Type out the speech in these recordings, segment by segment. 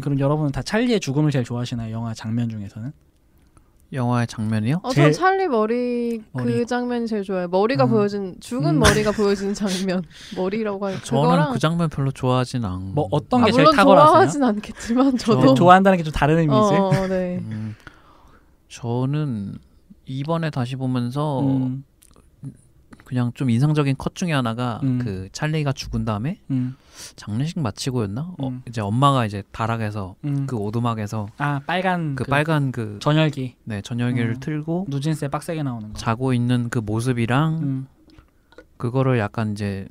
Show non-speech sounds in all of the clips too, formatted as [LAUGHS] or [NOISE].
그럼 여러분은 다 찰리의 죽음을 제일 좋아하시나요? 영화 장면 중에서는? 영화의 장면이요? 어, 제일- 전 찰리 머리 그 머리. 장면이 제일 좋아요. 머리가 음. 보여진 죽은 음. 머리가 보여지는 장면. 머리라고 할 [LAUGHS] 저는 그거랑 그 장면 별로 좋아하진 않. 뭐 어떤 아, 게 제일 물론 탁월하세요? 좋아하진 않겠지만 저도 저- 좋아한다는 게 좀 다른 의미지. 어, 어, 네. 음, 저는 이번에 다시 보면서 음, 그냥 좀 인상적인 컷 중에 하나가 음. 그 찰리가 죽은 다음에 음, 장례식 마치고였나? 어, 음. 이제 엄마가 이제 다락에서 음. 그 오두막에서 아 빨간 그, 그 빨간 그 전열기 네, 전열기를 음. 틀고 누진세 빡세게 나오는 거. 자고 있는 그 모습이랑 음, 그거를 약간 이제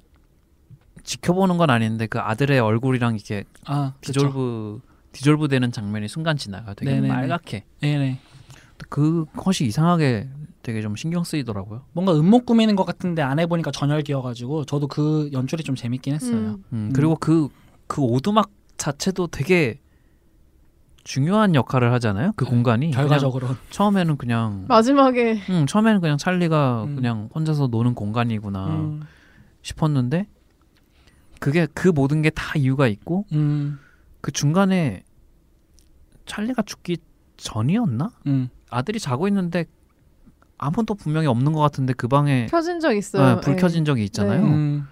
지켜보는 건 아닌데 그 아들의 얼굴이랑 이렇게 아 그쵸. 디졸브 디졸브 되는 장면이 순간 지나가 되게 네네네. 빨갛게 네네. 그 컷이 이상하게 되게 좀 신경 쓰이더라고요. 뭔가 음목 꾸미는 것 같은데 안 해보니까 전열기여가지고 저도 그 연출이 좀 재밌긴 했어요. 음. 음, 음. 그리고 그그 오두막 자체도 되게 중요한 역할을 하잖아요. 그 네, 공간이 결과적으로. 처음에는 그냥 마지막에 음, 처음에는 그냥 찰리가 음. 그냥 혼자서 노는 공간이구나 음, 싶었는데 그게 그 모든 게 다 이유가 있고 음, 그 중간에 찰리가 죽기 전이었나? 음. 아들이 자고 있는데 아무도 분명히 없는 것 같은데 그 방에 켜진 적 있어요. 아, 불 네. 켜진 적이 있잖아요. 네. 음,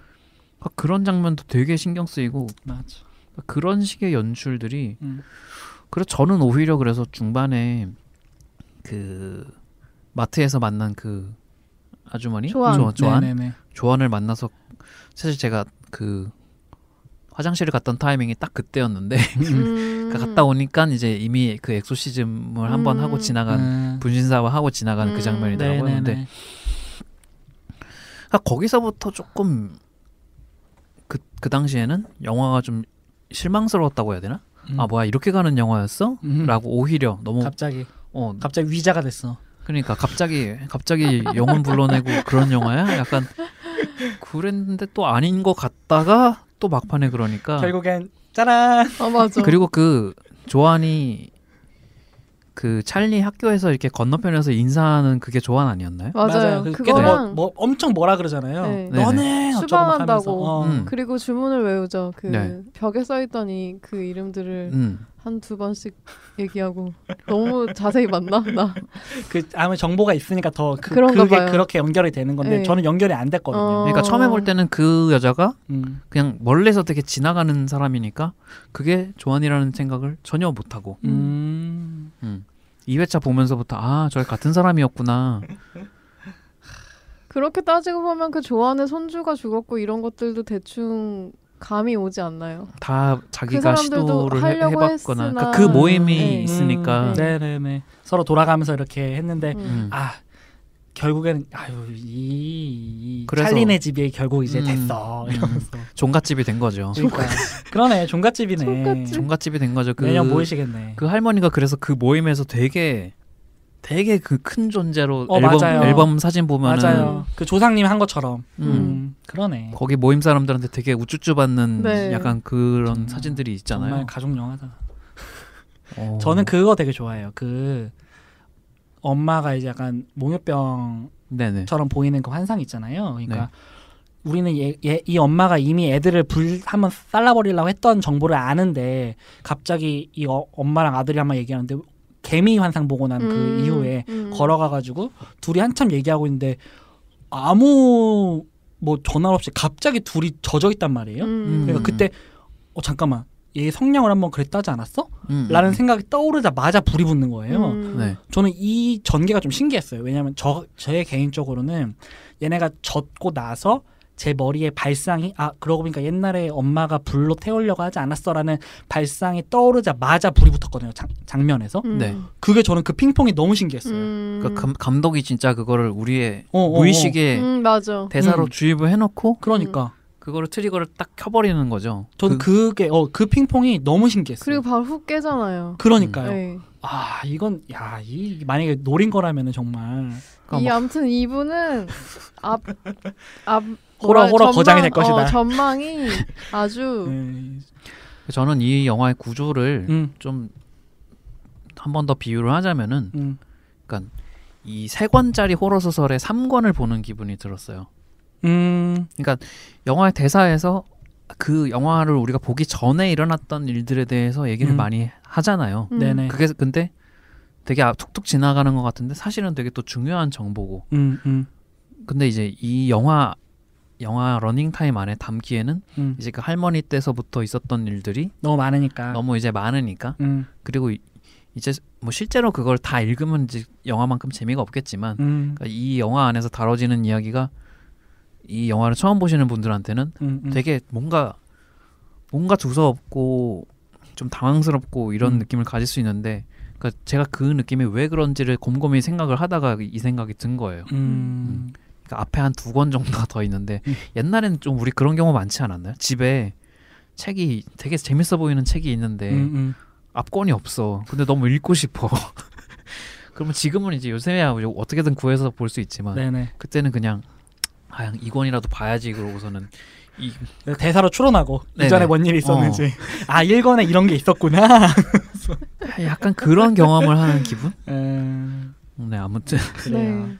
그런 장면도 되게 신경 쓰이고 맞아. 그런 식의 연출들이 음. 그래서 저는 오히려 그래서 중반에 그 마트에서 만난 그 아주머니 조안. 조, 조안 네네네. 조안을 만나서 사실 제가 그 화장실을 갔던 타이밍이 딱 그때였는데 음. 그러니까 갔다 오니까 이제 이미 그 엑소시즘을 한번 음. 하고 지나간 음. 분신사와 하고 지나가는 음. 그 장면이더라고요. 네네네. 근데 그러니까 거기서부터 조금 그, 그 당시에는 영화가 좀 실망스러웠다고 해야 되나? 음. 아 뭐야 이렇게 가는 영화였어? 음. 라고 오히려 너무 갑자기 어 갑자기 위자가 됐어. 그러니까 갑자기 갑자기 영혼 불러내고 그런 영화야? 약간 그랬는데 또 아닌 것 같다가 또 막판에 그러니까 결국엔 짜란. 아 맞아. 그리고 그 조안이 그 찰리 학교에서 이렇게 건너편에서 인사하는 그게 조안 아니었나요? 맞아요. 그 그거랑 뭐, 뭐 엄청 뭐라 그러잖아요. 네. 너네 하면서. 수방한다고. 어. 음. 그리고 주문을 외우죠. 그 네. 벽에 써있더니 그 이름들을 음. 한 두 번씩 얘기하고 너무 자세히 봤나 나. 그 아무 정보가 있으니까 더 그, 그런가 그게 봐요. 그렇게 연결이 되는 건데 네. 저는 연결이 안 됐거든요. 어. 그러니까 처음에 볼 때는 그 여자가 음. 그냥 멀리서 되게 지나가는 사람이니까 그게 조안이라는 생각을 전혀 못 하고 음. 음. 2회차 보면서부터 아, 저게 같은 사람이었구나. 그렇게 따지고 보면 그 조안의 손주가 죽었고 이런 것들도 대충 감이 오지 않나요? 다그 자기가 사람들도 시도를 해, 해봤거나. 그러니까 그 모임이 네. 있으니까 음, 네네네. 서로 돌아가면서 이렇게 했는데 음. 음. 아 결국에는 아유 이, 이 그래서- 찰리네 집이 결국 이제 음. 됐어 음. 이러면서 종갓집이 된 거죠. 그러니까 그러네 종갓집이네. 종갓집. 종갓집이 된 거죠. 그, 내년 모이시겠네. 그 할머니가 그래서 그 모임에서 되게 되게 그 큰 존재로 어, 앨범 맞아요. 앨범 사진 보면은 맞아요. 그 조상님 한 것처럼. 음. 음, 그러네. 거기 모임 사람들한테 되게 우쭈쭈 받는 네. 약간 그런 음, 사진들이 정말 있잖아요. 가족 영화다. 어. [LAUGHS] 저는 그거 되게 좋아해요. 그 엄마가 이제 약간 몽유병 네네. 처럼 보이는 그 환상 있잖아요. 그러니까 네. 우리는 얘, 얘- 이 엄마가 이미 애들을 불 한번 잘라버리려고 했던 정보를 아는데 갑자기 이 어- 엄마랑 아들이 한번 얘기하는데 개미 환상 보고 난그 음, 이후에 음. 걸어가가지고 둘이 한참 얘기하고 있는데 아무 뭐 전화 없이 갑자기 둘이 젖어 있단 말이에요. 음. 그러니까 그때 어 잠깐만 얘 성령을 한번 그랬다지 않았어? 음, 라는 음. 생각이 떠오르자마자 불이 붙는 거예요. 음. 네. 저는 이 전개가 좀 신기했어요. 왜냐하면 저 저의 개인적으로는 얘네가 젖고 나서 제 머리에 발상이 아 그러고 보니까 옛날에 엄마가 불로 태우려고 하지 않았어라는 발상이 떠오르자마자 불이 붙었거든요. 장, 장면에서 음. 네. 그게 저는 그 핑퐁이 너무 신기했어요. 음. 그러니까 감, 감독이 진짜 그거를 우리의 어, 어, 어. 무의식에 음. 대사로 음. 주입을 해놓고 그러니까 그거를 트리거를 딱 켜버리는 거죠. 저는 그, 그, 게 어 그 핑퐁이 너무 신기했어요. 그리고 바로 훅 깨잖아요. 그러니까요. 네. 아 이건 야 이 만약에 노린 거라면은 정말 그러니까 이 막- 아무튼 이분은 앞앞 호러- 호러 거장이 될 것이다. 어, 전망이 [LAUGHS] 아주 네. 저는 이 영화의 구조를 음, 좀한 번 더 비유를 하자면은 음. 이세 권짜리 호러 소설의 3 권을 보는 기분이 들었어요. 음, 영화의 대사에서 그 영화를 우리가 보기 전에 일어났던 일들에 대해서 얘기를 음. 많이 하잖아요. 음. 네네. 그게 근데 되게 아- 툭툭 지나가는 것 같은데 사실은 되게 또 중요한 정보고. 음, 음, 근데 이제 이 영화 영화 러닝 타임 안에 담기에는 음. 이제 그 할머니 때서부터 있었던 일들이 너무 많으니까. 너무 이제 많으니까 음, 그리고 이- 이제 뭐 실제로 그걸 다 읽으면 이제 영화만큼 재미가 없겠지만 음, 그러니까 이 영화 안에서 다뤄지는 이야기가 이 영화를 처음 보시는 분들한테는 음, 음. 되게 뭔가 뭔가 두서없고 좀 당황스럽고 이런 음. 느낌을 가질 수 있는데 그러니까 제가 그 느낌이 왜 그런지를 곰곰이 생각을 하다가 이 생각이 든 거예요. 음, 그러니까 앞에 한 두 권 정도가 더 있는데 음. 옛날에는 좀 우리 그런 경우 많지 않았나요? 집에 책이 되게 재밌어 보이는 책이 있는데 음, 음. 앞권이 없어. 근데 너무 읽고 싶어. [LAUGHS] 그러면 지금은 이제 요새야 뭐 어떻게든 구해서 볼 수 있지만 네네. 그때는 그냥 아, 이 권이라도 봐야지 그러고서는 이 대사로 추론하고 네네. 이전에 뭔 일이 있었는지. 아 1권에 이런 게 있었구나. [LAUGHS] 약간 그런 경험을 하는 기분? 음, 네 아무튼 그래요. 네.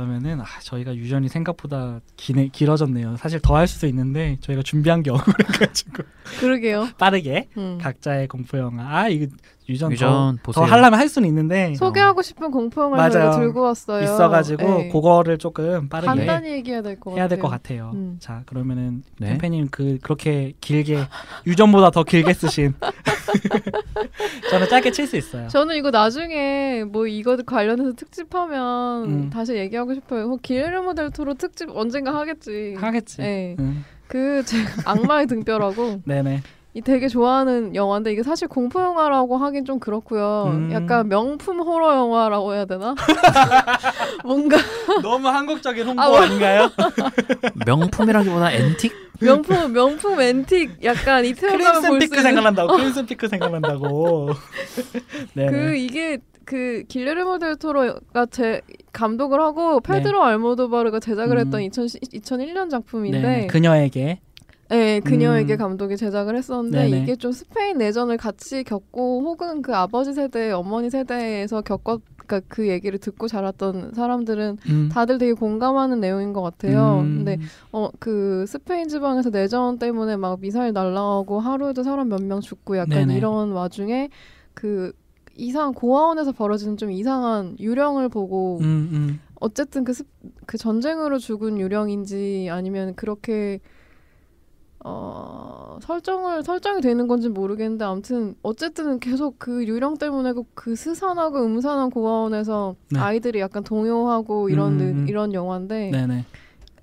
그러면은 아, 저희가 유전이 생각보다 기네, 길어졌네요. 사실 더 할 수도 있는데 저희가 준비한 게 [LAUGHS] 억울해가지고 그러게요. 빠르게 음. 각자의 공포 영화. 아 이거 유전, 유전 더, 보세요. 더 하려면 할 수는 있는데 소개하고 싶은 공포 영화를 맞아요. 들고 왔어요. 있어가지고 네. 그거를 조금 빠르게 간단히 얘기해야 될 것 같아요. 해야 될 것 같아요. 음. 자 그러면은 네. 템페님 그 그렇게 길게 [LAUGHS] 유전보다 더 길게 쓰신 [LAUGHS] 저는 짧게 칠 수 있어요. 저는 이거 나중에 뭐 이거 관련해서 특집하면 음. 다시 얘기하고 싶어요. 뭐 길레르모 델 토로 특집 언젠가 하겠지. 하겠지. 네. 응. 그 제가 악마의 등뼈라고 [LAUGHS] 네네. 이 되게 좋아하는 영화인데 이게 사실 공포 영화라고 하긴 좀 그렇고요. 음. 약간 명품 호러 영화라고 해야 되나? [LAUGHS] 뭔가 너무 한국적인 홍보 아, 뭐- 아닌가요? [LAUGHS] 명품이라기보다 앤틱? 명품 명품 앤틱 약간 이태원 가면 크림슨 볼수 피크 있는 생각난다고. 크림슨 피크 생각난다고. [LAUGHS] 네네. 그 이게 그 길레르모 델 토로가 제 감독을 하고 페드로 알모도바르가 제작을 네. 음. 했던 2000, 2001년 작품인데 네네. 그녀에게 네, 그녀에게 음. 감독이 제작을 했었는데 네네. 이게 좀 스페인 내전을 같이 겪고 혹은 그 아버지 세대, 어머니 세대에서 겪었 그러니까 그 얘기를 듣고 자랐던 사람들은 음. 다들 되게 공감하는 내용인 것 같아요. 음. 근데 어 그 스페인 지방에서 내전 때문에 막 미사일 날라오고 하루에도 사람 몇 명 죽고 약간 네네. 이런 와중에 그 이상 고아원에서 벌어지는 좀 이상한 유령을 보고 음, 음. 어쨌든 그, 습, 그 전쟁으로 죽은 유령인지 아니면 그렇게 어 설정을 설정이 되는 건지 모르겠는데 아무튼 어쨌든 계속 그 유령 때문에 그, 그 스산하고 음산한 고아원에서 네. 아이들이 약간 동요하고 이런 음, 느- 음. 이런 영화인데 네네.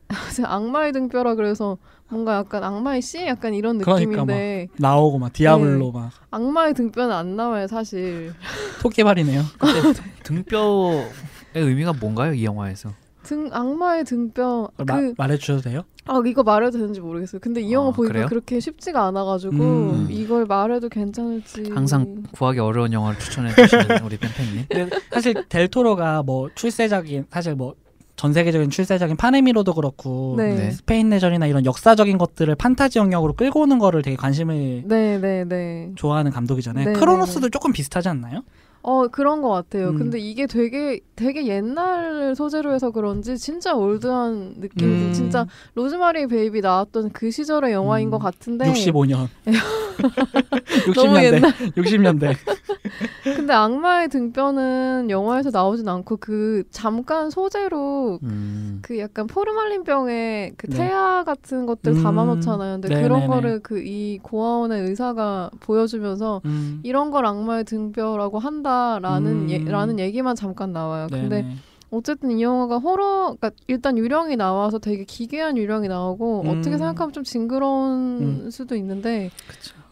[LAUGHS] 악마의 등뼈라 그래서 뭔가 약간 악마의 씨 약간 이런 그러니까 느낌인데 나오고 막 디아블로 막 악마의 등뼈는 안 나와요 사실 [LAUGHS] 토끼발이네요. 등뼈의 의미가 뭔가요 이 영화에서? 등 악마의 등뼈 마, 그 말해주셔도 돼요? 아 이거 말해도 되는지 모르겠어요. 근데 이 영화 아, 보니까 그래요? 그렇게 쉽지가 않아가지고 음. 이걸 말해도 괜찮을지 항상 구하기 어려운 영화를 추천해 주시는 [LAUGHS] 우리 팬팬님. 사실 델토로가 뭐 출세작인 사실 뭐 전 세계적인 출세작인 파네미로도 그렇고 네. 네. 스페인 내전이나 이런 역사적인 것들을 판타지 영역으로 끌고 오는 거를 되게 관심을 네, 네, 네. 좋아하는 감독이잖아요. 네, 크로노스도 조금 비슷하지 않나요? 어 그런 것 같아요. 음. 근데 이게 되게 되게 옛날 소재로 해서 그런지 진짜 old한 느낌이 음. 진짜 로즈마리 베이비 나왔던 그 시절의 영화인 음. 것 같은데 65년. [LAUGHS] 너무 60년대. 옛날. 60년대. [LAUGHS] 근데 악마의 등뼈는 영화에서 나오진 않고 그 잠깐 소재로 음. 그 약간 포르말린 병에 그 네. 태아 같은 것들 음. 담아놓잖아요. 근데 네네네. 그런 거를 그 이 고아원의 의사가 보여주면서 음. 이런 걸 악마의 등뼈라고 한다 라는 음. 예, 라는 얘기만 잠깐 나와요. 근데 네네. 어쨌든 이 영화가 호러, 그러니까 일단 유령이 나와서 되게 기괴한 유령이 나오고 음. 어떻게 생각하면 좀 징그러운 음. 수도 있는데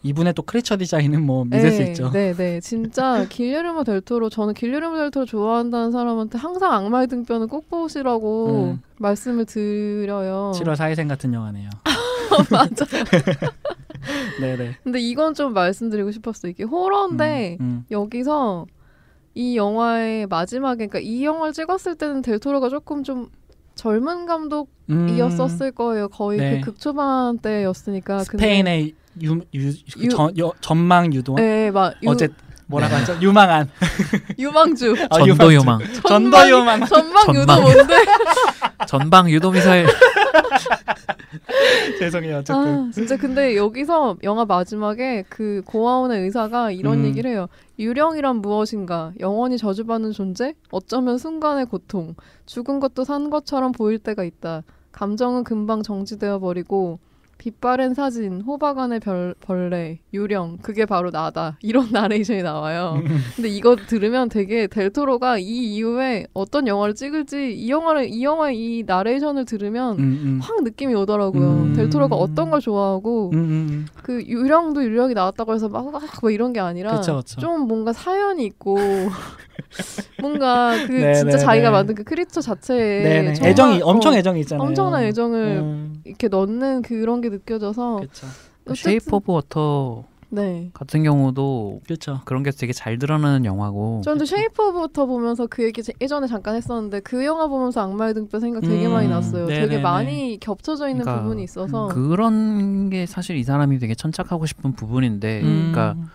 이분의 또 크리처 디자인은 뭐 믿을 수 네, 있죠. 네, 네, 진짜 [LAUGHS] 길레르모 델토로 저는 길레르모 델토로 좋아한다는 사람한테 항상 악마의 등뼈는 꼭 보시라고 음. 말씀을 드려요. 7월 4일생 같은 영화네요. [LAUGHS] 맞아. [LAUGHS] 네네. 근데 이건 좀 말씀드리고 싶었어. 이게 호러인데 음, 여기서 이 영화의 마지막에 그러니까 이 영화를 찍었을 때는 델토로가 조금 좀 젊은 감독이었었을 음. 거예요. 거의 네. 그 극초반 때였으니까. 스페인의 유, 유, 그 유- 전, 여, 전망 유도 네, 막 유, 어제 뭐라고 하죠? 유망한 [LAUGHS] 유망주. 아, 전도. 요망, 전도 유망 전방 유도. 뭔데? 전방 유도 미사일 [LAUGHS] 죄송해요. 어쨌든. 아, 진짜 근데 여기서 영화 마지막에 그 고아원의 의사가 이런 음. 얘기를 해요. 유령이란 무엇인가? 영원히 저주받는 존재? 어쩌면 순간의 고통. 죽은 것도 산 것처럼 보일 때가 있다. 감정은 금방 정지되어 버리고 빛바랜 사진, 호박 안의 별, 벌레, 유령, 그게 바로 나다. 이런 [LAUGHS] 나레이션이 나와요. 근데 이거 들으면 되게 델토로가 이 이후에 어떤 영화를 찍을지 이 영화를 이 영화의 이 나레이션을 들으면 음, 음. 확 느낌이 오더라고요. 음. 델토로가 어떤 걸 좋아하고 음, 음. 그 유령도 유령이 나왔다고 해서 막, 막, 뭐 이런 게 아니라 그쵸, 그쵸. 좀 뭔가 사연이 있고 [LAUGHS] 뭔가 그 네, 진짜 네, 자기가 네. 만든 그 creature 자체에 네네. 정말, 애정이 어, 엄청 애정이 있잖아요. 엄청난 애정을 음, 이렇게 넣는 그런 게 느껴져서. 어쨌든- 쉐이프 오브 워터 네. 같은 경우도 그렇죠. 그런 게 되게 잘 드러나는 영화고 저도 쉐이프 오브 워터 보면서 그 얘기 제- 예전에 잠깐 했었는데 그 영화 보면서 악마의 등뼈 생각 되게 음, 많이 났어요. 네네네. 되게 많이 겹쳐져 있는 그러니까 부분이 있어서 그런 게 사실 이 사람이 되게 천착하고 싶은 부분인데 음. 그러니까 자,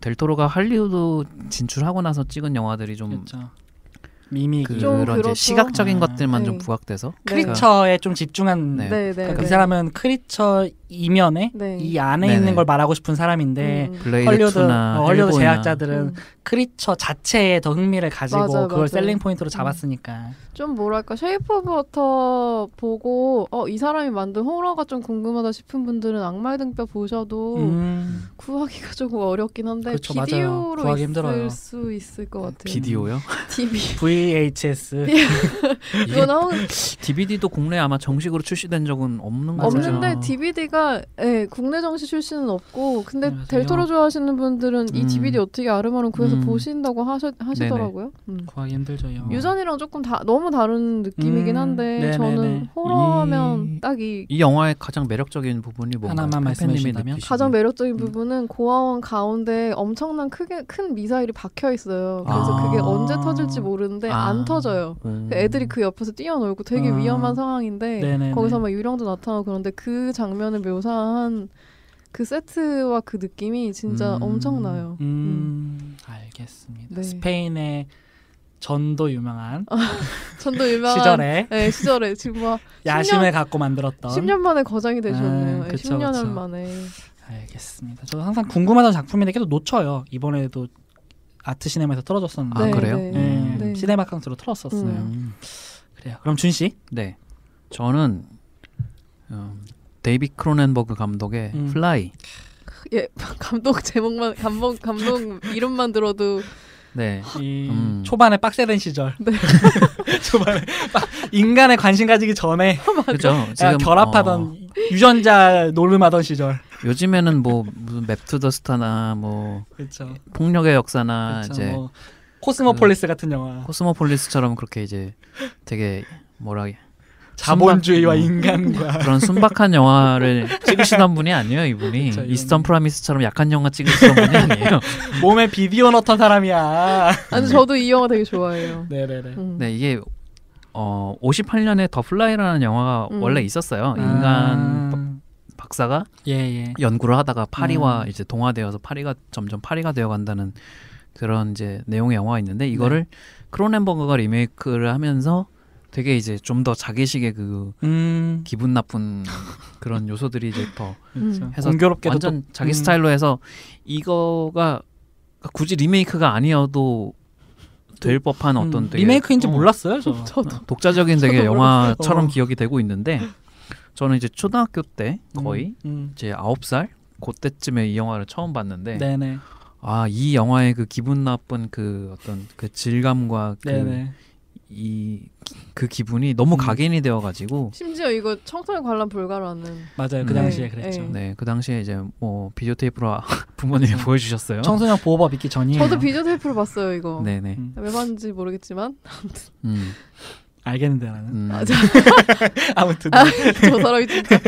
델토로가 할리우드 진출하고 나서 찍은 영화들이 좀 그렇죠. 미미 그, 좀런 이제 그렇죠. 시각적인 아, 것들만 좀 네. 부각돼서 네. 크리처에 좀 집중한 네. 네, 네, 그러니까 그 네. 사람은 creature 이면에 네. 이 안에. 있는 걸 말하고 싶은 사람인데 음, 음. 헐리우드 2나 어, 헐리우드 제작자들은 음. creature 자체에 더 흥미를 가지고 맞아요, 그걸 맞아요. selling point로 잡았으니까 좀 뭐랄까 쉐이프 오브 워터 보고 어 이 사람이 만든 호러가 좀 궁금하다 싶은 분들은 악마의 등뼈 보셔도 음, 구하기가 조금 어렵긴 한데 그렇죠, 맞아요. 비디오로 구하기 있을 힘들어요. 수 있을 것 같아요. 비디오요? [LAUGHS] TV [LAUGHS] VHS [LAUGHS] 이건 한 DVD도 국내에 아마 정식으로 출시된 적은 없는. 거죠. 없는데 DVD가 예, 국내 정식 출시는 없고 근데 네, 맞아요. 델토로 좋아하시는 분들은 이 음. DVD 어떻게 아름아름 구해서 음. 보신다고 하셔, 하시더라고요. 음. 구하기 힘들죠. 이 영화. 유전이랑 조금 다 너무 다른 느낌이긴 음, 한데. 저는 호러하면 이- 딱이 이 영화의 가장 매력적인 부분이 뭔가 하나만 말씀해 주신다면? 가장 매력적인 음. 부분은 고아원 가운데 엄청난 크게 큰 미사일이 박혀 있어요. 그래서 아. 그게 언제 터질지 모르는데 아. 안 터져요. 음. 그 애들이 그 옆에서 뛰어놀고 되게 아. 위험한 상황인데 네네네. 거기서 막 유령도 나타나고 그런데 그 장면을 묘사한 그 세트와 그 느낌이 진짜 음. 엄청나요. 음, 알겠습니다. 네. 스페인의 전도 유명한 전도 유망한 [LAUGHS] 시절에 네, 시절에 지금 뭐 [LAUGHS] 야심을 갖고 만들었던 10년 만에 거장이 되셨네요. 아, 네, 그쵸, 10년 그쵸. 만에. 알겠습니다. 저도 항상 궁금하던 작품인데 계속 놓쳐요. 이번에도 아트 시네마에서 틀어줬었는데 아, 네, 그래요? 네. 네, 네. 시네바캉스로 틀었었어요. 음. 그래요. 그럼 준 씨? 네, 저는 음, 데이빗 크로넨버그 감독의 음. 플라이. 예, [LAUGHS] 감독 제목만 감독 감독 [LAUGHS] 이름만 들어도 네, 이 음. 초반에 빡세던 시절. 네. [LAUGHS] 초반에 빡- 인간에 관심 가지기 전에 그죠. 지금 결합하던 어, 유전자 노름하던 시절. 요즘에는 뭐 무슨 맵투더스타나 뭐 그렇죠. 폭력의 역사나 그렇죠. 이제 뭐 코스모폴리스 같은 영화. 코스모폴리스처럼 그렇게 이제 되게 뭐라 해 자본주의와 순박- 인간과 그런 순박한 영화를 찍으시던 분이 아니에요 이분이 그쵸. 이스턴 프라미스처럼 약한 영화 찍으시던 분이 아니에요 [LAUGHS] 몸에 비디오 넣던 사람이야. 아니 저도 이 영화 되게 좋아해요. 네네네. 음. 네 이게 어 58년에 더 플라이라는 영화가 음. 원래 있었어요 아. 인간 박사가 예 예. 연구를 하다가 파리와 음. 이제 동화되어서 파리가 점점 파리가 되어간다는 그런 이제 내용의 영화가 있는데 이거를 네. 크로넨버그가 리메이크를 하면서 되게 이제 좀 더 자기식의 그 음. 기분 나쁜 그런 요소들이 이제 더 그렇죠. 음. 해서 공교롭게도 완전 또- 자기 음. 스타일로 해서 이거가 굳이 리메이크가 아니어도 될 법한 어떤 음, 되게 리메이크인지 어, 몰랐어요, 저. [LAUGHS] 저도 독자적인 되게 저도 영화처럼 어. 기억이 되고 있는데 저는 이제 초등학교 때 거의 음, 이제 아홉 살 그때쯤에 이 영화를 처음 봤는데 음. 네네. 아 이 영화의 그 기분 나쁜 그 어떤 그 질감과 네네. 그이 그 기분이 너무 음. 각인이 되어가지고 심지어 이거 청소년 관람 불가라는 맞아요. 그 네. 당시에 네, 그랬죠. 네. 네그 당시에 이제 뭐 비디오 테이프로 [LAUGHS] 부모님이 그렇죠. 보여주셨어요. 청소년 보호법 있기 전이에요. 저도 비디오 테이프로 봤어요 이거. 네네. 음, 왜 봤는지 모르겠지만 음, [LAUGHS] 알겠는데 나는. 음. 맞아. [LAUGHS] 아무튼 아, 저 사람이 진짜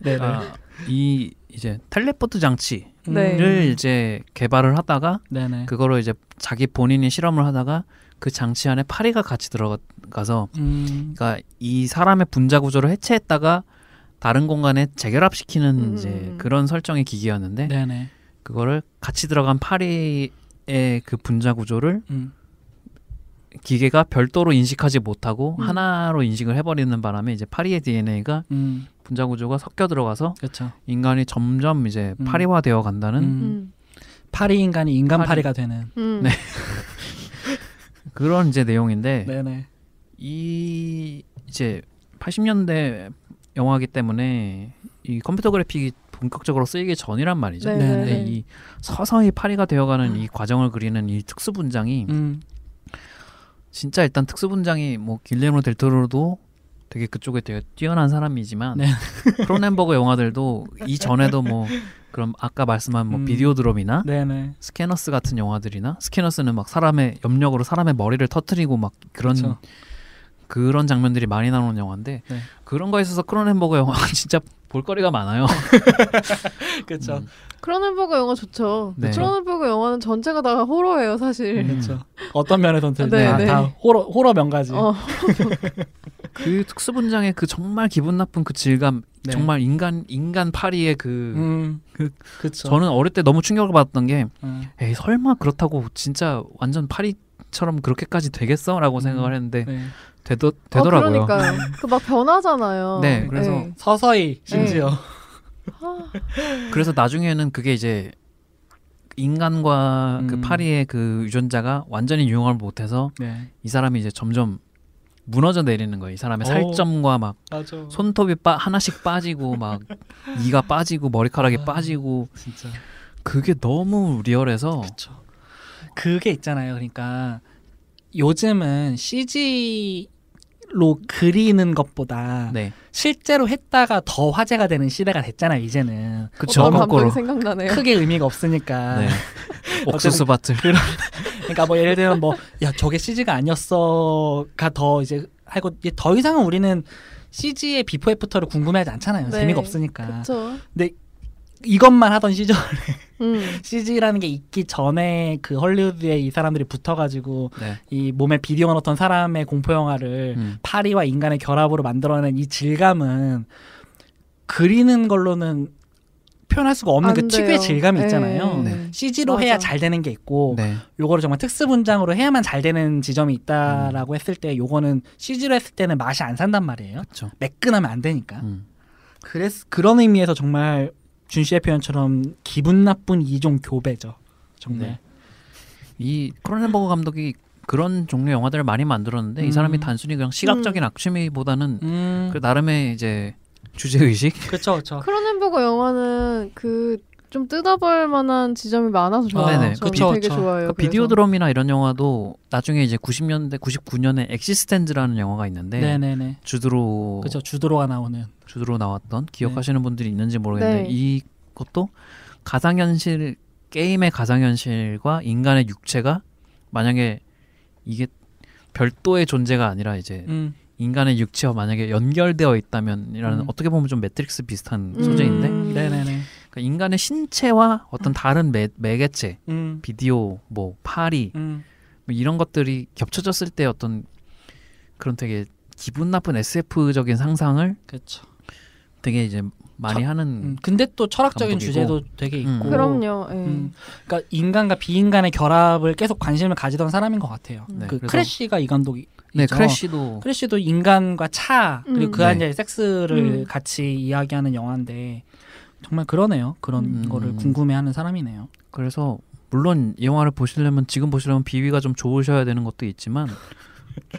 네네. 아, 이 이제 텔레포트 장치를 네. 이제 개발을 하다가 네네. 그거를 이제 자기 본인이 실험을 하다가 그 장치 안에 파리가 같이 들어가서 음, 그러니까 이 사람의 분자 구조를 해체했다가 다른 공간에 재결합시키는 음, 이제 음. 그런 설정의 기기였는데 네네. 그거를 같이 들어간 파리의 그 분자 구조를 음, 기계가 별도로 인식하지 못하고 음. 하나로 인식을 해버리는 바람에 이제 파리의 DNA가 음, 분자 구조가 섞여 들어가서 그렇죠. 인간이 점점 이제 음. 파리화되어 간다는 음. 음. 파리 인간이 인간 파리. 파리가 되는. 음. 네. [LAUGHS] 그런 이제 내용인데 네네. 이 이제 80년대 영화기 때문에 이 컴퓨터 그래픽이 본격적으로 쓰이기 전이란 말이죠. 네. 네. 근데 이 서서히 파리가 되어가는 이 과정을 그리는 이 특수 분장이 음, 진짜 일단 특수 분장이 뭐 길레모 델토로도 되게 그쪽에 되게 뛰어난 사람이지만 네. [LAUGHS] 크로넨버그 영화들도 이 전에도 뭐 그럼 아까 말씀한 뭐 음. 비디오 드럼이나 네네. 스캐너스 같은 영화들이나 스캐너스는 막 사람의 염력으로 사람의 머리를 터트리고 막 그런 그쵸. 그런 장면들이 많이 나오는 영화인데 네. 그런 거에 있어서 크로넨버그 영화가 [LAUGHS] 진짜 볼거리가 많아요. [LAUGHS] 그렇죠. 음. 크로넨버그 영화 좋죠. 네. 크로넨버그 영화는 전체가 다 호러예요, 사실. 음. 그렇죠. 어떤 면에서는 네, 다, 네. 다 호러 호러 명가지. 어, [LAUGHS] 그 특수 분장의 그 정말 기분 나쁜 그 질감, 네. 정말 인간 인간 파리의 그 음, 그- 그렇죠. 저는 어릴 때 너무 충격을 받았던 게 음, 에이 설마 그렇다고 진짜 완전 파리처럼 그렇게까지 되겠어라고 음. 생각을 했는데 네. 되더, 어, 되더라고요. 그러니까요. 그 막 변하잖아요. [LAUGHS] 네, 그래서 네. 서서히 심지어 아, [LAUGHS] 그래서 나중에는 그게 이제 인간과 그 음. 파리의 그 유전자가 완전히 융합을 못해서 네. 이 사람이 이제 점점 무너져 내리는 거예요. 이 사람의 오. 살점과 막 맞아. 손톱이 빠, 하나씩 빠지고 막 [LAUGHS] 이가 빠지고 머리카락이 아. 빠지고 진짜. 그게 너무 리얼해서 그렇죠. 그게 있잖아요. 그러니까 요즘은 CG 로 그리는 것보다 네 실제로 했다가 더 화제가 되는 시대가 됐잖아요. 이제는 그쵸 거꾸로 감독이 생각나네요. 크게 의미가 없으니까. 네 [LAUGHS] 옥수수 밭을 [LAUGHS] 그러니까 뭐 예를 들면 뭐 야 저게 CG가 아니었어가 더 이제 하고 더 이상은 우리는 CG의 before after를 궁금해하지 않잖아요. 네. 재미가 없으니까. 그렇죠. 이것만 하던 시절 음. [LAUGHS] CG라는 게 있기 전에 그 헐리우드에 이 사람들이 붙어가지고 네 이 몸에 비디오 넣었던 사람의 공포 영화를 음. 파리와 인간의 결합으로 만들어낸 이 질감은 그리는 걸로는 표현할 수가 없는 안그 특유의 돼요. 질감이 네. 있잖아요. 네. CG로 맞아. 해야 잘 되는 게 있고 네 요거를 정말 특수 분장으로 해야만 잘 되는 지점이 음. 있다라고 했을 때 요거는 CG로 했을 때는 맛이 안 산단 말이에요. 그렇죠 매끈하면 안 되니까. 음. 그래서 그런 의미에서 정말 준 씨의 표현처럼 기분 나쁜 이종 교배죠. 정말. 네. 이 크로넨버그 감독이 그런 종류 영화들을 많이 만들었는데 이 사람이 음. 단순히 그냥 시각적인 악취미보다는 음. 그 나름의 이제 주제 의식 그렇죠, 그렇죠. 크로넨버그 [LAUGHS] 영화는 그 좀 뜯어볼 만한 지점이 많아서 좋아요. 네네. 저는 그쵸, 되게 그쵸. 좋아요. 그 비디오드롬이나 이런 영화도 나중에 이제 90년대 99년에 엑시스텐즈라는 영화가 있는데 네, 네, 네. 주드로 그렇죠. 주드로가 나오는. 주드로 나왔던 기억하시는 분들이 있는지 모르겠는데 네. 이것도 가상현실 게임의 가상현실과 인간의 육체가 만약에 이게 별도의 존재가 아니라 이제 음. 인간의 육체와 만약에 연결되어 있다면이라는 음. 어떻게 보면 좀 매트릭스 비슷한 음. 소재인데 네, 네, 네. 그러니까 인간의 신체와 어떤 다른 매, 매개체 음. 비디오 뭐 파리 음. 뭐 이런 것들이 겹쳐졌을 때 어떤 그런 되게 기분 나쁜 SF적인 상상을 그렇죠. 되게 이제 많이 저- 하는 음. 근데 또 철학적인 감독이고. 주제도 되게 있고. 음. 그럼요. 예. 음. 그러니까 인간과 비인간의 결합을 계속 관심을 가지던 사람인 것 같아요. 네, 그 크래쉬가 이 감독이 네 있죠. 크래쉬도 크래쉬도 인간과 차 그리고 음. 그 안에 네. 섹스를 음. 같이 이야기하는 영화인데 정말 그러네요. 그런 음. 거를 궁금해하는 사람이네요. 그래서 물론 이 영화를 보시려면 지금 보시려면 비위가 좀 좋으셔야 되는 것도 있지만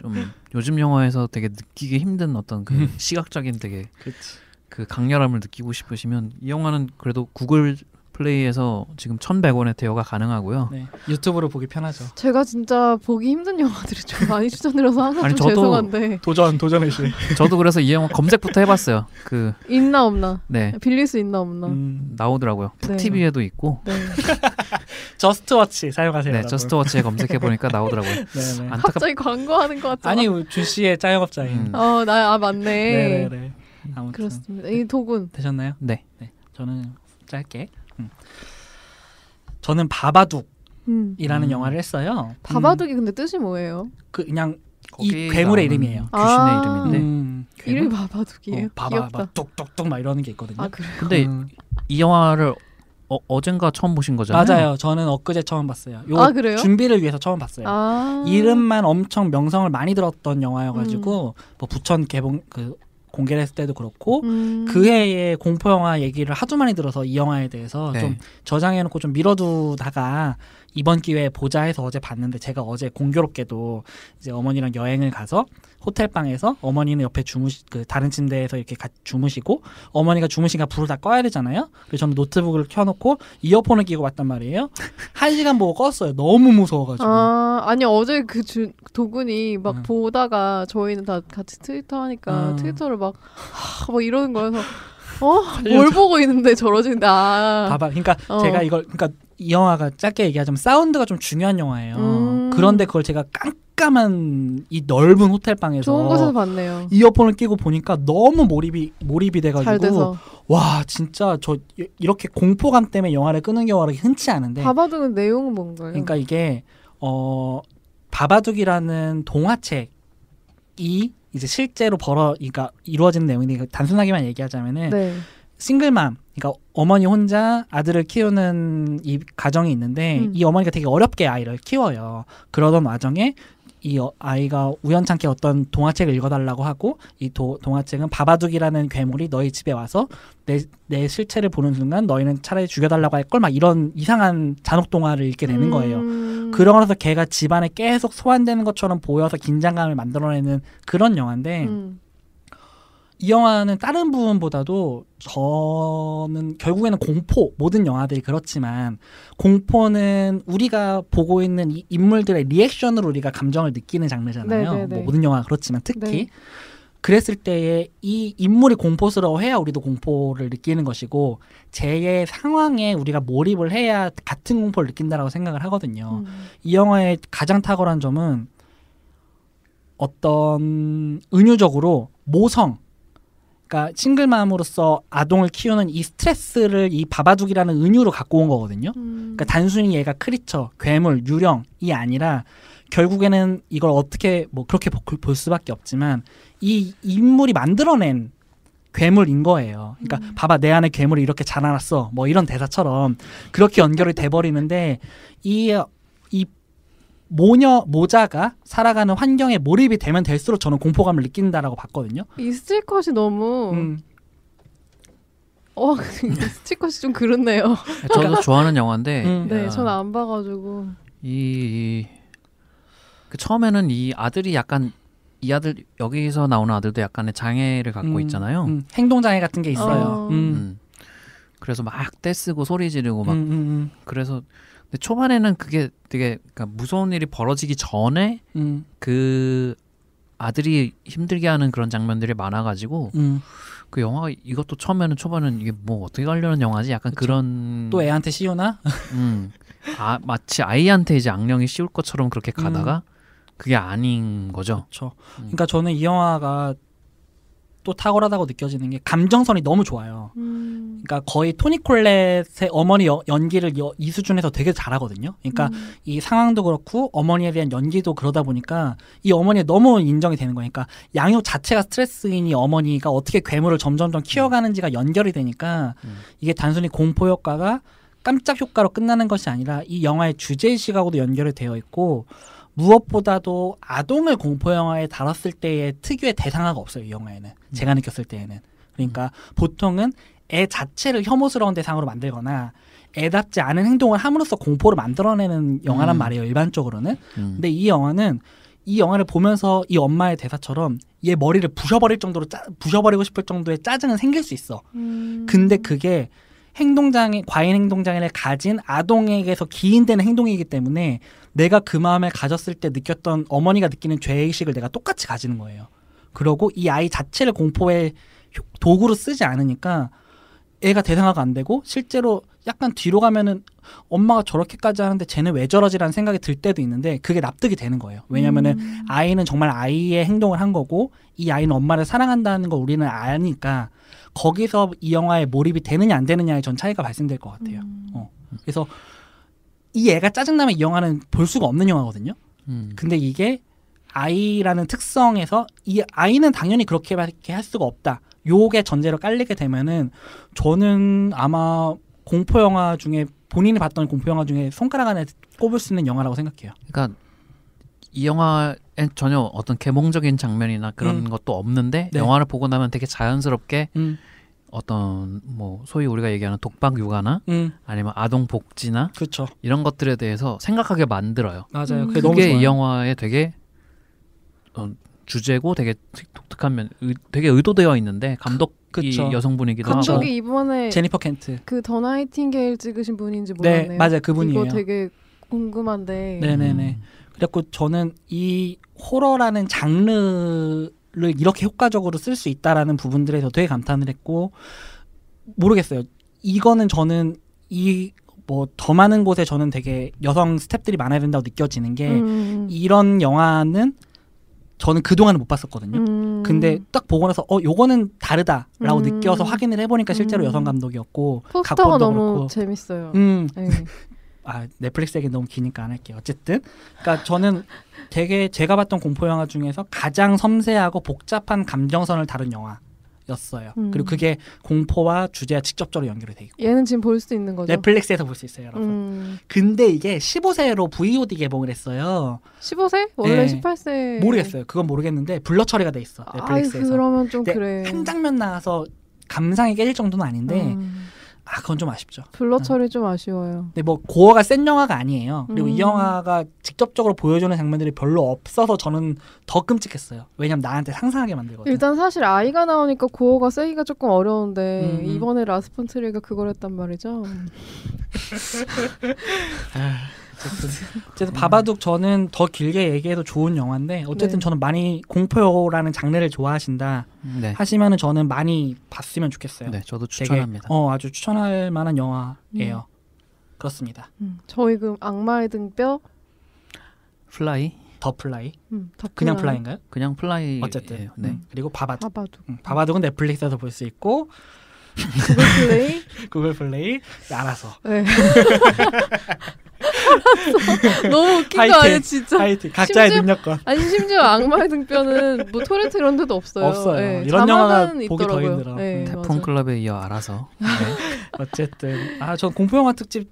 좀 요즘 영화에서 되게 느끼기 힘든 어떤 그 음. [LAUGHS] 시각적인 되게 그렇지. 그 강렬함을 느끼고 싶으시면 이 영화는 그래도 구글 플레이에서 지금 1,100원에 대여가 가능하고요. 네. 유튜브로 보기 편하죠. 제가 진짜 보기 힘든 영화들을 좀 많이 추천드려서 항상 아니, 좀 저도- 죄송한데 도전 도전의 시. [LAUGHS] 저도 그래서 이 영화 검색부터 해봤어요. 그 있나 없나 네 빌릴 수 있나 없나. 음. 나오더라고요. 푹 네. TV에도 있고 네. [LAUGHS] 저스트워치 사용하세요. 네. 저스트워치에 검색해 보니까 나오더라고요. [LAUGHS] 네, 네. 안타깝 갑자기 광고하는 것 같죠. 아니 준 씨의 짜영업자인. 음. 어, 나아 맞네. 네, 네, 네. 아무튼 그렇습니다. 이 도군. 되셨나요? 네. 저는 짧게. 음. 저는 바바둑이라는 음. 음. 영화를 했어요. 바바둑이 근데 뜻이 뭐예요? 음, 그 그냥 이 괴물의 이름이에요. 귀신의 아. 이름인데 음, 이름이 괴물? 바바둑이에요. 어, 바바. 막 뚝뚝뚝 막 이러는 게 있거든요. 아 그래. 근데 음, 이 영화를 어, 어젠가 처음 보신 거잖아요. 맞아요. 저는 엊그제 처음 봤어요. 요 아, 그래요? 준비를 위해서 처음 봤어요. 아. 이름만 엄청 명성을 많이 들었던 영화여가지고 뭐 부천 개봉 그 공개를 했을 때도 그렇고 음. 그 해에 공포 영화 얘기를 하도 많이 들어서 이 영화에 대해서 네. 좀 저장해 놓고 좀 미뤄두다가 이번 기회에 보자 해서 어제 봤는데 제가 어제 공교롭게도 이제 어머니랑 여행을 가서 호텔 방에서 어머니는 옆에 주무시 그 다른 침대에서 이렇게 같이 주무시고 어머니가 주무시니까 불을 다 꺼야 되잖아요. 그래서 저는 노트북을 켜놓고 이어폰을 끼고 봤단 말이에요. 한 시간 보고 껐어요. 너무 무서워가지고. 아, 아니 어제 그 주, 도군이 막 음. 보다가 저희는 다 같이 트위터 하니까 음. 트위터를 막, 하, 막 이러는 거여서 어? [LAUGHS] 뭘 보고 있는데 저러진다. 아. 봐봐. 그러니까 어. 제가 이걸 그러니까 이 영화가 짧게 얘기하자면 사운드가 좀 중요한 영화예요. 음. 그런데 그걸 제가 깜깜한 이 넓은 호텔 방에서 좋은 곳에서 봤네요. 이어폰을 끼고 보니까 너무 몰입이 몰입이 잘 돼가지고. 와 진짜 저 이- 이렇게 공포감 때문에 영화를 끄는 경우가 흔치 않은데 바바둑은 내용은 뭔가요? 네. 그러니까 이게 어 바바둑이라는 동화책이 이제 실제로 벌어 그러니까 이루어지는 내용인데 단순하게만 얘기하자면은 네. 싱글맘 그러니까 어머니 혼자 아들을 키우는 이 가정이 있는데 음. 이 어머니가 되게 어렵게 아이를 키워요. 그러던 와중에 이 어- 아이가 우연찮게 어떤 동화책을 읽어달라고 하고 이 도- 동화책은 바바둑이라는 괴물이 너희 집에 와서 내, 내 실체를 보는 순간 너희는 차라리 죽여달라고 할 걸 막 이런 이상한 잔혹 동화를 읽게 되는 거예요. 음. 그러면서 걔가 집안에 계속 소환되는 것처럼 보여서 긴장감을 만들어내는 그런 영화인데 음. 이 영화는 다른 부분보다도 저는 결국에는 공포 모든 영화들이 그렇지만 공포는 우리가 보고 있는 이 인물들의 리액션으로 우리가 감정을 느끼는 장르잖아요. 네, 네, 네. 뭐 모든 영화 그렇지만 특히 네. 그랬을 때에 이 인물이 공포스러워해야 우리도 공포를 느끼는 것이고 제의 상황에 우리가 몰입을 해야 같은 공포를 느낀다라고 생각을 하거든요. 음. 이 영화의 가장 탁월한 점은 어떤 은유적으로 모성 그러니까 싱글맘으로서 아동을 키우는 이 스트레스를 이 바바둑이라는 은유로 갖고 온 거거든요. 음. 그러니까 단순히 얘가 크리처, 괴물, 유령이 아니라 결국에는 이걸 어떻게 뭐 그렇게 보- 볼 수밖에 없지만 이 인물이 만들어낸 괴물인 거예요. 그러니까 음. 봐봐 내 안에 괴물이 이렇게 자라났어. 뭐 이런 대사처럼 그렇게 연결이 돼 버리는데 이이 모녀 모자가 살아가는 환경에 몰입이 되면 될수록 저는 공포감을 느낀다라고 봤거든요. 이 스틸컷이 너무 음. 어 [LAUGHS] 스틸컷이 좀 그렇네요. 저도 [LAUGHS] 좋아하는 영화인데 음. 네, 아, 전안 봐가지고. 이, 그 처음에는 이 아들이 약간 이 아들 여기서 나오는 아들도 약간의 장애를 갖고 음, 있잖아요. 음, 행동 장애 같은 게 있어요. 어. 음. 음. 그래서 막 떼쓰고 소리 지르고 막 음, 음, 그래서 근데 초반에는 그게 되게 그러니까 무서운 일이 벌어지기 전에 음, 그 아들이 힘들게 하는 그런 장면들이 많아가지고 음. 그 영화가 이것도 처음에는 초반은 이게 뭐 어떻게 가려는 영화지 약간 그쵸. 그런 또 애한테 씌우나? [LAUGHS] 음. 아 마치 아이한테 이제 악령이 씌울 것처럼 그렇게 가다가 그게 아닌 거죠. 그렇죠. 음. 그러니까 저는 이 영화가 또 탁월하다고 느껴지는 게 감정선이 너무 좋아요. 음. 그러니까 거의 토니 콜렛의 어머니 여- 연기를 여- 이 수준에서 되게 잘하거든요. 그러니까 음. 이 상황도 그렇고 어머니에 대한 연기도 그러다 보니까 이 어머니에 너무 인정이 되는 거예요. 그러니까 양육 자체가 스트레스인 이 어머니가 어떻게 괴물을 점점점 키워가는지가 연결이 되니까 음. 이게 단순히 공포 효과가 깜짝 효과로 끝나는 것이 아니라 이 영화의 주제 시각으로도 연결이 되어 있고 무엇보다도 아동을 공포 영화에 다뤘을 때의 특유의 대상화가 없어요. 이 영화에는 제가 느꼈을 때에는 그러니까 보통은 애 자체를 혐오스러운 대상으로 만들거나 애답지 않은 행동을 함으로써 공포를 만들어내는 영화란 음. 말이에요. 일반적으로는 음. 근데 이 영화는 이 영화를 보면서 이 엄마의 대사처럼 얘 머리를 부셔버릴 정도로 짜, 부셔버리고 싶을 정도의 짜증은 생길 수 있어. 음. 근데 그게 행동장애 과잉 행동장애를 가진 아동에게서 기인되는 행동이기 때문에 내가 그 마음을 가졌을 때 느꼈던 어머니가 느끼는 죄의식을 내가 똑같이 가지는 거예요. 그러고 이 아이 자체를 공포의 효- 도구로 쓰지 않으니까 애가 대상화가 안 되고 실제로 약간 뒤로 가면은 엄마가 저렇게까지 하는데 쟤는 왜 저러지라는 생각이 들 때도 있는데 그게 납득이 되는 거예요. 왜냐면은 음. 아이는 정말 아이의 행동을 한 거고 이 아이는 엄마를 사랑한다는 걸 우리는 아니까 거기서 이 영화에 몰입이 되느냐 안 되느냐의 전 차이가 발생될 것 같아요. 음. 어. 그래서 이 애가 짜증나면 이 영화는 볼 수가 없는 영화거든요. 음. 근데 이게 아이라는 특성에서 이 아이는 당연히 그렇게밖에 할 수가 없다. 요게 전제로 깔리게 되면은 저는 아마 공포 영화 중에 본인이 봤던 공포 영화 중에 손가락 안에 꼽을 수 있는 영화라고 생각해요. 그러니까 이 영화엔 전혀 어떤 개몽적인 장면이나 그런 음. 것도 없는데 네. 영화를 보고 나면 되게 자연스럽게 음, 어떤 뭐 소위 우리가 얘기하는 독박 육아나 음, 아니면 아동 복지나 그렇죠. 이런 것들에 대해서 생각하게 만들어요. 맞아요. 음. 그게 그게. 이 영화의 되게 어, 주제고 되게 독특한 면, 의, 되게 의도되어 있는데 감독이 그쵸. 여성분이기도 하고 감독이 이번에 제니퍼 켄트. 그 더 나이팅게일 찍으신 분인지 네, 몰랐네요. 맞아요. 그분이에요. 이거 되게 궁금한데. 네네네. 음. 그래갖고 저는 이 호러라는 장르를 이렇게 효과적으로 쓸 수 있다라는 부분들에 서 되게 감탄을 했고 모르겠어요. 이거는 저는 이 뭐 더 많은 곳에 저는 되게 여성 스탭들이 많아야 된다고 느껴지는 게 음, 이런 영화는 저는 그동안은 못 봤었거든요. 음. 근데 딱 보고 나서 어 요거는 다르다라고 음. 느껴서 확인을 해보니까 실제로 음. 여성 감독이었고 포스터가 각본도 너무 그렇고 재밌어요. 음 네. 아 넷플릭스 얘기 너무 기니까 안 할게요. 어쨌든 그러니까 저는 되게 제가 봤던 공포 영화 중에서 가장 섬세하고 복잡한 감정선을 다룬 영화였어요. 음. 그리고 그게 공포와 주제와 직접적으로 연결이 돼 있고 얘는 지금 볼 수 있는 거죠. 넷플릭스에서 볼 수 있어요, 여러분. 음, 근데 이게 15세로 VOD 개봉을 했어요. 15세? 원래 네. 18세. 모르겠어요. 그건 모르겠는데 블러 처리가 돼 있어 넷플릭스에서. 그러면 좀 그래. 한 장면 나와서 감상이 깨질 정도는 아닌데 음, 아 그건 좀 아쉽죠. 블러 처리 좀 아쉬워요. 근데 뭐 고어가 센 영화가 아니에요. 그리고 음. 이 영화가 직접적으로 보여주는 장면들이 별로 없어서 저는 더 끔찍했어요. 왜냐면 나한테 상상하게 만들거든. 일단 사실 아이가 나오니까 고어가 세기가 조금 어려운데 음, 음. 이번에 라스펀트리가 그걸 했단 말이죠. [LAUGHS] [LAUGHS] 어쨌든, 어쨌든 바바둑 저는 더 길게 얘기해도 좋은 영화인데 어쨌든 네. 저는 많이 공포라는 장르를 좋아하신다 네. 하시면은 저는 많이 봤으면 좋겠어요. 네, 저도 되게, 추천합니다. 어 아주 추천할 만한 영화예요. 그렇습니다. 음, 저희 그 악마의 등뼈, 플라이 더 플라이 음, 더 그냥 플라이. 플라이인가요? 그냥 플라이 어쨌든 네. 음, 그리고 바바둑 바바둑, 음, 바바둑은 넷플릭스에서 볼 수 있고 구글 플레이. [LAUGHS] 구글 플레이 알아서 네. [LAUGHS] 너무 웃긴 거 하이틴. 아니에요, 진짜? 하이팅 각자의 심지어- 능력권 아니 심지어 악마의 등뼈는 뭐 토렌트 이런 데도 없어요. 없어요. 네, 이런 영화가 보기 더. 힘들어. 네, 음. 태풍. 클럽에 이어 알아서 [LAUGHS] 네. 어쨌든 아전 공포 영화 특집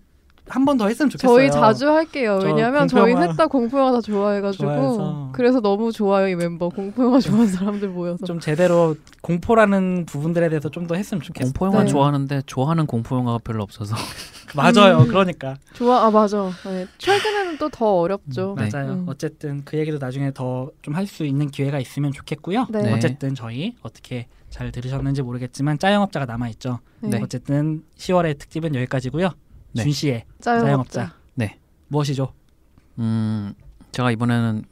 한번더 했으면 좋겠어요. 저희 자주 할게요. 저 왜냐하면 저희 영화 셋다 공포 영화 다 좋아해가지고 좋아해서. 그래서 너무 좋아요 이 멤버 공포 영화 좋아하는 사람들 모여서. 좀 제대로 공포라는 부분들에 대해서 좀 더 했으면 좋겠어요. 공포 영화 네. 좋아하는데 좋아하는 공포 영화가 별로 없어서 [LAUGHS] [LAUGHS] 맞아요. 음. 그러니까 좋아 아 맞아. 네. 최근에는 또 더 어렵죠. 네. 맞아요. 음. 어쨌든 그 얘기도 나중에 더 좀 할 수 있는 기회가 있으면 좋겠고요. 네. 네. 어쨌든 저희 어떻게 잘 들으셨는지 모르겠지만 짜영업자가 남아 있죠. 네. 어쨌든 10월의 특집은 여기까지고요. 네. 준 씨의 짜영업자. 짜영업자 네. 무엇이죠? 음 제가 이번에는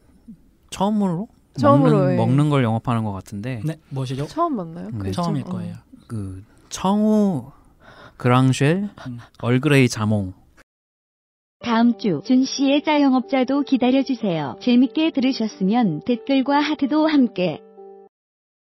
처음으로 처음으로, 먹는, 예. 먹는 걸 영업하는 것 같은데 네, 무엇이죠? 처음 만나요? 네. 처음일 어. 거예요. 그 청우 그랑쉘 음. 얼그레이 자몽 다음 주 준 씨의 짜영업자도 기다려주세요. 재밌게 들으셨으면 댓글과 하트도 함께